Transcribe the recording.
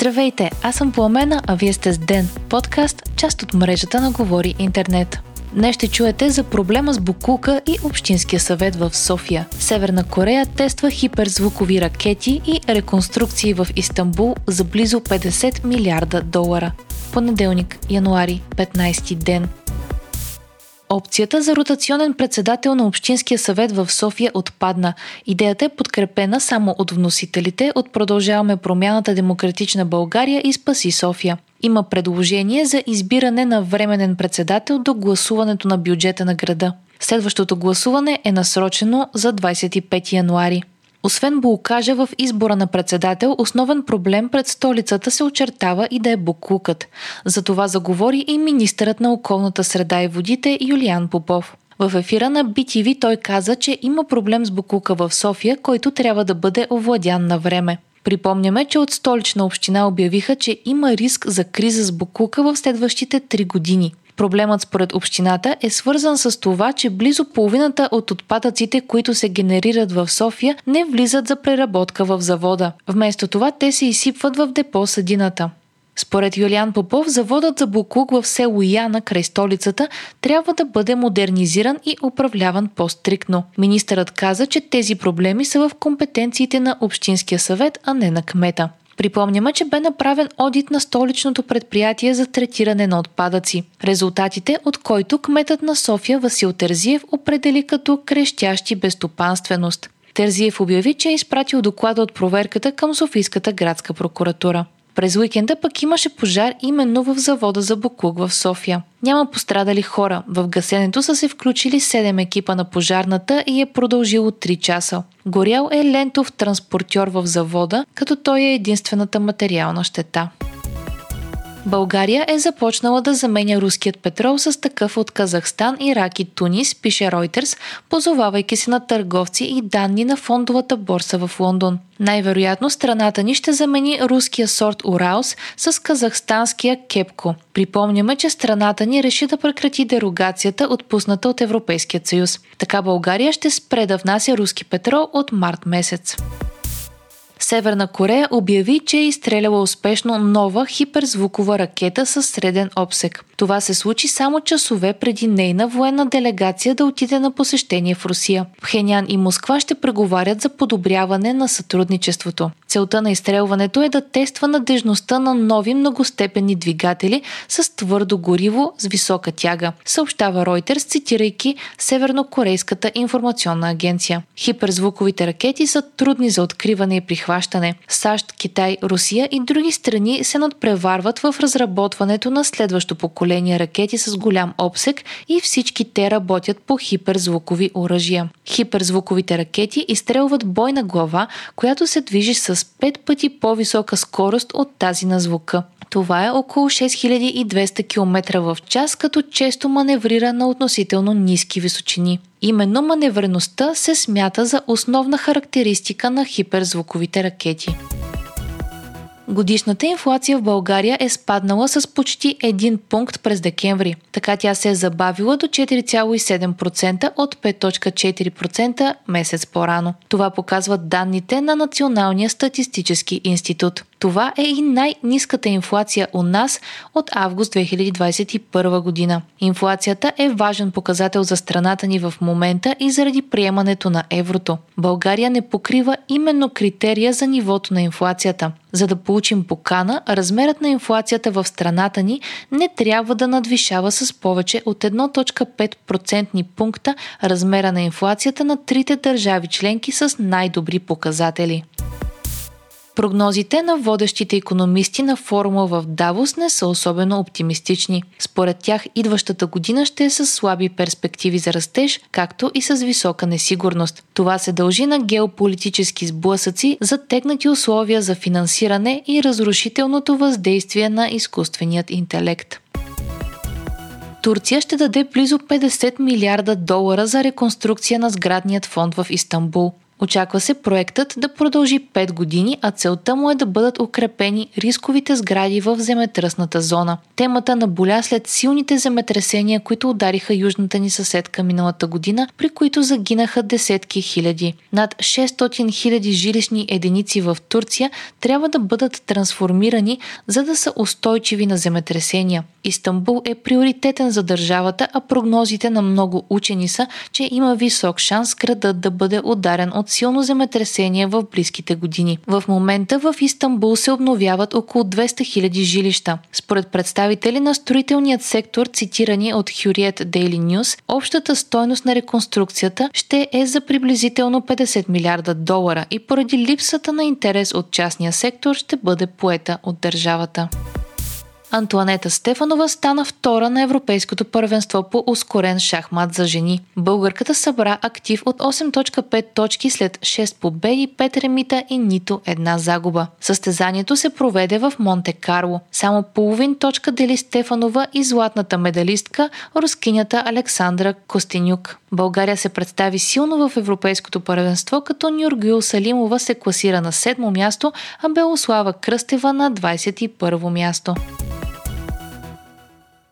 Здравейте, аз съм Пламена, а вие сте с Ден, подкаст, част от мрежата на Говори Интернет. Днес ще чуете за проблема с Букука и Общинския съвет в София. Северна Корея тества хиперзвукови ракети и реконструкции в Истанбул за близо 50 милиарда долара. Понеделник, януари, 15 ден. Опцията за ротационен председател на Общинския съвет в София отпадна. Идеята е подкрепена само от вносителите от Продължаваме промяната Демократична България и Спаси София. Има предложение за избиране на временен председател до гласуването на бюджета на града. Следващото гласуване е насрочено за 25 януари. Освен блокажа в избора на председател, основен проблем пред столицата се очертава и да е буклукът. За това заговори и министърът на околната среда и водите Юлиан Попов. В ефира на BTV той каза, че има проблем с буклука в София, който трябва да бъде овладян на време. Припомняме, че от столична община обявиха, че има риск за криза с буклука в следващите три години. Проблемът според общината е свързан с това, че близо половината от отпадъците, които се генерират в София, не влизат за преработка в завода. Вместо това те се изсипват в депо Съдината. Според Юлиан Попов, заводът за буклук в село Яна край столицата трябва да бъде модернизиран и управляван по-стрикно. Министърът каза, че тези проблеми са в компетенциите на Общинския съвет, а не на кмета. Припомняме, че бе направен одит на столичното предприятие за третиране на отпадъци, резултатите от който кметът на София Васил Терзиев определи като крещящи безстопанственост. Терзиев обяви, че е изпратил доклада от проверката към Софийската градска прокуратура. През уикенда пък имаше пожар именно в завода за буклук в София. Няма пострадали хора. В гасенето са се включили 7 екипа на пожарната и е продължило 3 часа. Горял е лентов транспортьор в завода, като той е единствената материална щета. България е започнала да заменя руският петрол с такъв от Казахстан, Ирак и Тунис, пише Reuters, позовавайки се на търговци и данни на фондовата борса в Лондон. Най-вероятно страната ни ще замени руския сорт Уралс с казахстанския Кепко. Припомняме, че страната ни реши да прекрати дерогацията, отпусната от Европейския съюз. Така България ще спре да внася руски петрол от март месец. Северна Корея обяви, че е изстреляла успешно нова хиперзвукова ракета с среден обсек. Това се случи само часове преди нейна военна делегация да отиде на посещение в Русия. Пхенян и Москва ще преговарят за подобряване на сътрудничеството. Целта на изстрелването е да тества надежността на нови многостепенни двигатели с твърдо гориво с висока тяга, съобщава Reuters, цитирайки Севернокорейската информационна агенция. Хиперзвуковите ракети са трудни за откриване и прихващане. САЩ, Китай, Русия и други страни се надпреварват в разработването на следващо поколение ракети с голям обсек и всички те работят по хиперзвукови оръжия. Хиперзвуковите ракети изстрелват бойна глава, която се движи с 5 пъти по-висока скорост от тази на звука. Това е около 6200 км в час, като често маневрира на относително ниски височини. Именно маневреността се смята за основна характеристика на хиперзвуковите ракети. Годишната инфлация в България е спаднала с почти 1 пункт през декември. Така тя се е забавила до 4,7% от 5,4% месец по-рано. Това показват данните на Националния статистически институт. Това е и най-низката инфлация у нас от август 2021 година. Инфлацията е важен показател за страната ни в момента и заради приемането на еврото. България не покрива именно критерия за нивото на инфлацията. За да получим покана, размерът на инфлацията в страната ни не трябва да надвишава с повече от 1.5% пункта размера на инфлацията на трите държави членки с най-добри показатели. Прогнозите на водещите економисти на форума в Давос не са особено оптимистични. Според тях идващата година ще е с слаби перспективи за растеж, както и с висока несигурност. Това се дължи на геополитически сблъсъци, затегнати условия за финансиране и разрушителното въздействие на изкуственият интелект. Турция ще даде близо 50 милиарда долара за реконструкция на сградният фонд в Истанбул. Очаква се проектът да продължи 5 години, а целта му е да бъдат укрепени рисковите сгради в земетръсната зона. Темата наболя след силните земетресения, които удариха южната ни съседка миналата година, при които загинаха десетки хиляди. Над 600 хиляди жилищни единици в Турция трябва да бъдат трансформирани, за да са устойчиви на земетресения. Истанбул е приоритетен за държавата, а прогнозите на много учени са, че има висок шанс градът да бъде ударен от силно земетресение в близките години. В момента в Истанбул се обновяват около 200 000 жилища. Според представители на строителният сектор, цитирани от Hurriyet Daily News, общата стойност на реконструкцията ще е за приблизително 50 милиарда долара и поради липсата на интерес от частния сектор ще бъде поета от държавата. Антуанета Стефанова стана втора на Европейското първенство по ускорен шахмат за жени. Българката събра актив от 8.5 точки след 6 победи, 5 ремита и нито една загуба. Състезанието се проведе в Монте Карло. Само половин точка дели Стефанова и златната медалистка, рускинята Александра Костенюк. България се представи силно в Европейското първенство, като Нюргюл Салимова се класира на седмо място, а Белослава Кръстева на 21 място.